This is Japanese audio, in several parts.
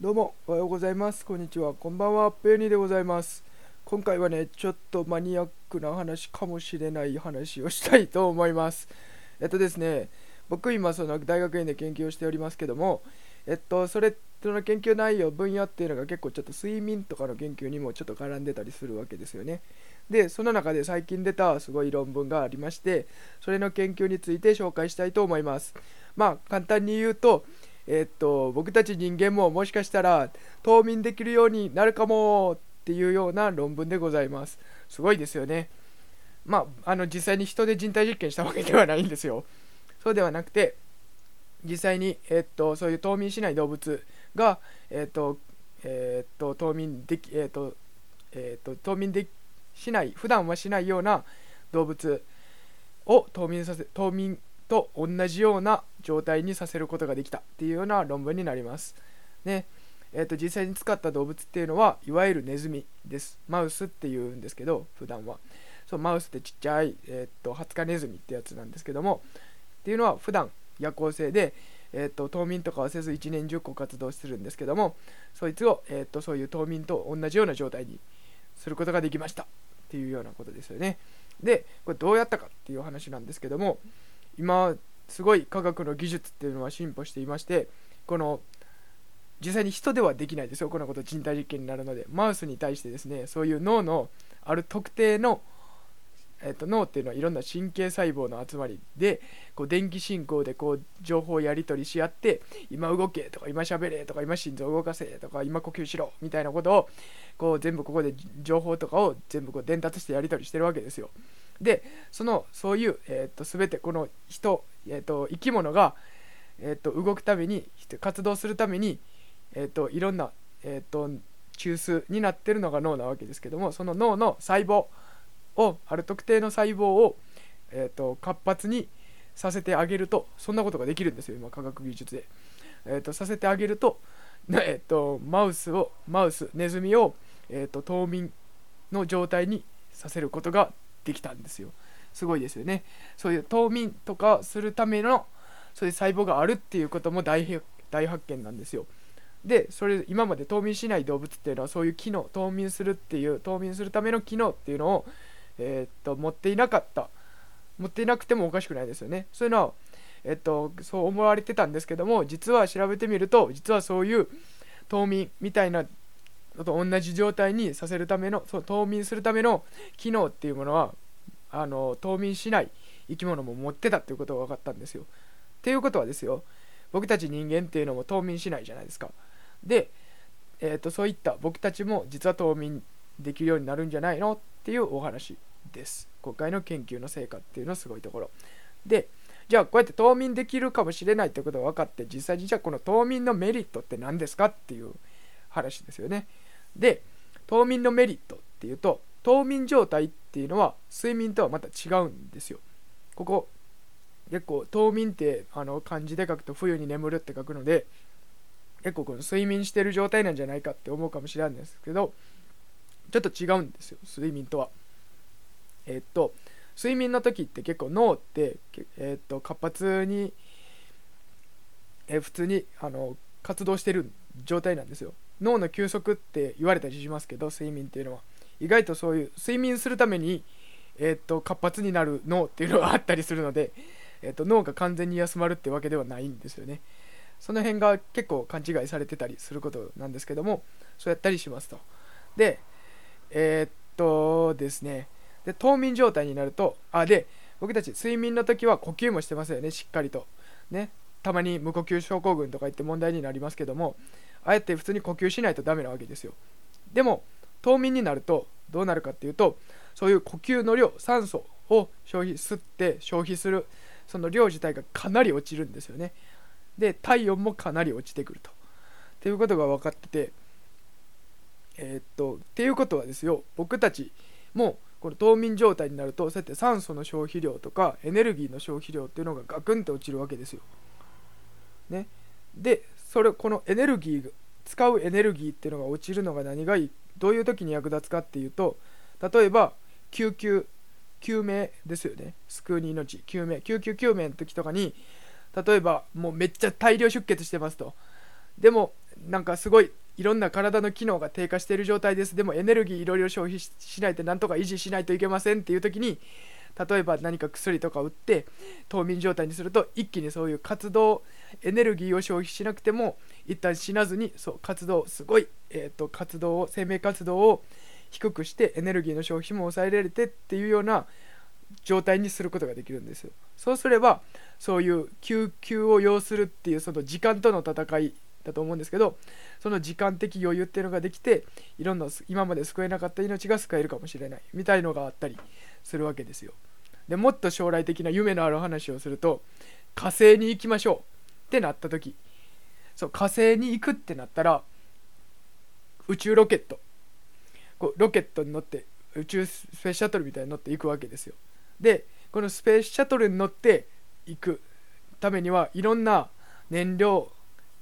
どうもおはようございます。こんにちは。こんばんは。ペーニーでございます。今回はねちょっとマニアックな話かもしれない話をしたいと思います。えっとですね僕今その大学院で研究をしておりますけどもえっとそれその研究内容分野っていうのが結構ちょっと睡眠とかの研究にもちょっと絡んでたりするわけですよね。でその中で最近出たすごい論文がありましてそれの研究について紹介したいと思います。まあ簡単に言うとえー、っと僕たち人間ももしかしたら冬眠できるようになるかもっていうような論文でございます。すごいですよね。まああの実際に人で人体実験したわけではないんですよ。そうではなくて実際に、えー、っとそういう冬眠しない動物が、えー、っとえっと冬眠できえっとえっと冬眠でしない普段はしないような動物を冬眠させ冬眠と同じような状態にさせることができたっていうような論文になります。ねえー、と実際に使った動物っていうのはいわゆるネズミです。マウスっていうんですけど普段は。そうマウスってちっちゃい、えー、と20日ネズミってやつなんですけどもっていうのは普段夜行性で、えー、と冬眠とかはせず1年10個活動するんですけどもそいつを、えー、とそういう冬眠と同じような状態にすることができましたっていうようなことですよね。でこれどうやったかっていう話なんですけども今すごい科学の技術っていうのは進歩していましてこの実際に人ではできないですよこんなこと人体実験になるのでマウスに対してですねそういう脳のある特定の、えー、と脳っていうのはいろんな神経細胞の集まりでこう電気信号でこう情報をやり取りし合って今動けとか今しゃべれとか今心臓動かせとか今呼吸しろみたいなことをこう全部ここで情報とかを全部こう伝達してやり取りしてるわけですよ。でそのそういう、えーと、全てこの人、えーと、生き物が、えーと、動くために活動するために、えー、といろんな、えー、と中枢になってるのが脳なわけですけどもその脳の細胞をある特定の細胞を、えー、と活発にさせてあげるとそんなことができるんですよ今科学技術で。えー、とさせてあげると,、えー、とマウスをマウスネズミを、えー、と冬眠の状態にさせることができたんですよ。すごいですよね。そういう冬眠とかするためのそういう細胞があるっていうことも大大発見なんですよ。でそれ今まで冬眠しない動物っていうのはそういう機能冬眠するっていう冬眠するための機能っていうのを、えー、っと持っていなかった。持っていなくてもおかしくないですよね。そういうのは、えっと、そう思われてたんですけども実は調べてみると実はそういう冬眠みたいなと同じ状態にさせるためのそう冬眠するための機能っていうものはあの冬眠しない生き物も持ってたっていうことが分かったんですよ。っていうことはですよ僕たち人間っていうのも冬眠しないじゃないですか。で、えーと、そういった僕たちも実は冬眠できるようになるんじゃないの？っていうお話です。今回の研究の成果っていうのはすごいところ。でじゃあこうやって冬眠できるかもしれないってことが分かって実際にじゃあこの冬眠のメリットって何ですか？っていう話ですよね。で冬眠のメリットっていうと冬眠状態っていうのは睡眠とはまた違うんですよ。ここ結構冬眠ってあの漢字で書くと冬に眠るって書くので結構この睡眠してる状態なんじゃないかって思うかもしれないんですけどちょっと違うんですよ睡眠とは。えー、っと睡眠の時って結構脳って、えー、っと活発に、えー、普通にあの活動してる状態なんですよ。脳の休息って言われたりしますけど睡眠っていうのは。意外とそういう睡眠するために、えー、っと活発になる脳っていうのがあったりするので、えー、っと脳が完全に休まるってわけではないんですよね。その辺が結構勘違いされてたりすることなんですけどもそうやったりしますと。でえー、っとですね。で冬眠状態になるとあで僕たち睡眠の時は呼吸もしてますよねしっかりと。ね。たまに無呼吸症候群とか言って問題になりますけどもあえて普通に呼吸しないとダメなわけですよ。でも冬眠になるとどうなるかっていうとそういう呼吸の量酸素を消費吸って消費するその量自体がかなり落ちるんですよね。で体温もかなり落ちてくると。っていうことが分かっててえー、っとっていうことはですよ僕たちもこの冬眠状態になるとそうやって酸素の消費量とかエネルギーの消費量っていうのがガクンって落ちるわけですよ。ね、でそれこのエネルギー使うエネルギーっていうのが落ちるのが何がいい？どういう時に役立つかっていうと例えば救急救命ですよね。救うに命救命。救急救命の時とかに例えばもうめっちゃ大量出血してますと。でもなんかすごいいろんな体の機能が低下している状態です。でもエネルギーいろいろ消費しないとなんとか維持しないといけませんっていう時に例えば何か薬とか打って冬眠状態にすると一気にそういう活動エネルギーを消費しなくても一旦死なずにそう活動すごい、えーと、活動を生命活動を低くしてエネルギーの消費も抑えられてっていうような状態にすることができるんです。よそうすればそういう救急を要するっていうその時間との戦いだと思うんですけどその時間的余裕っていうのができていろんな今まで救えなかった命が救えるかもしれないみたいのがあったりするわけですよ。でもっと将来的な夢のある話をすると火星に行きましょう。ってなった時。そう火星に行くってなったら宇宙ロケット。こうロケットに乗って宇宙スペースシャトルみたいに乗って行くわけですよ。でこのスペースシャトルに乗って行くためにはいろんな燃料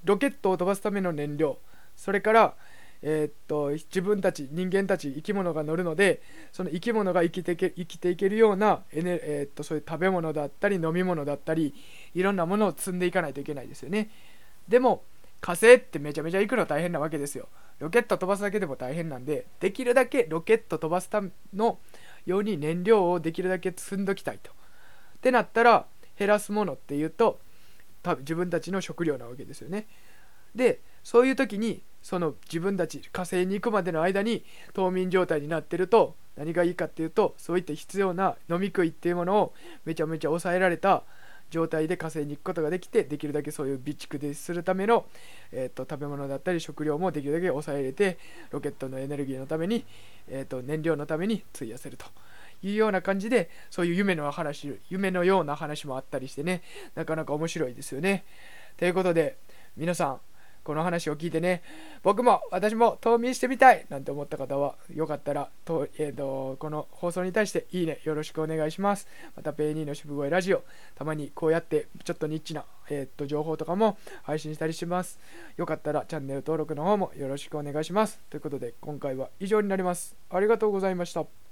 ロケットを飛ばすための燃料それからえー、っと自分たち人間たち生き物が乗るのでその生き物が生きていけ生きていけるようなエネ、えー、っとそういう食べ物だったり飲み物だったりいろんなものを積んでいかないといけないですよね。でも火星ってめちゃめちゃ行くの大変なわけですよ。ロケット飛ばすだけでも大変なんでできるだけロケット飛ばすためのように燃料をできるだけ積んどきたいと。ってなったら減らすものっていうと自分たちの食料なわけですよね。でそういう時にその自分たち火星に行くまでの間に冬眠状態になってると何がいいかっていうとそういった必要な飲み食いっていうものをめちゃめちゃ抑えられた状態で火星に行くことができてできるだけそういう備蓄でするための、えーと、食べ物だったり食料もできるだけ抑えれてロケットのエネルギーのために、えーと燃料のために費やせるというような感じでそういう夢の話夢のような話もあったりしてねなかなか面白いですよね。ということで皆さんこの話を聞いてね、僕も私も冬眠してみたいなんて思った方は、よかったらと、えーと、この放送に対していいね、よろしくお願いします。また、ペイニーの渋声ラジオ、たまにこうやってちょっとニッチな、えーと情報とかも配信したりします。よかったらチャンネル登録の方もよろしくお願いします。ということで、今回は以上になります。ありがとうございました。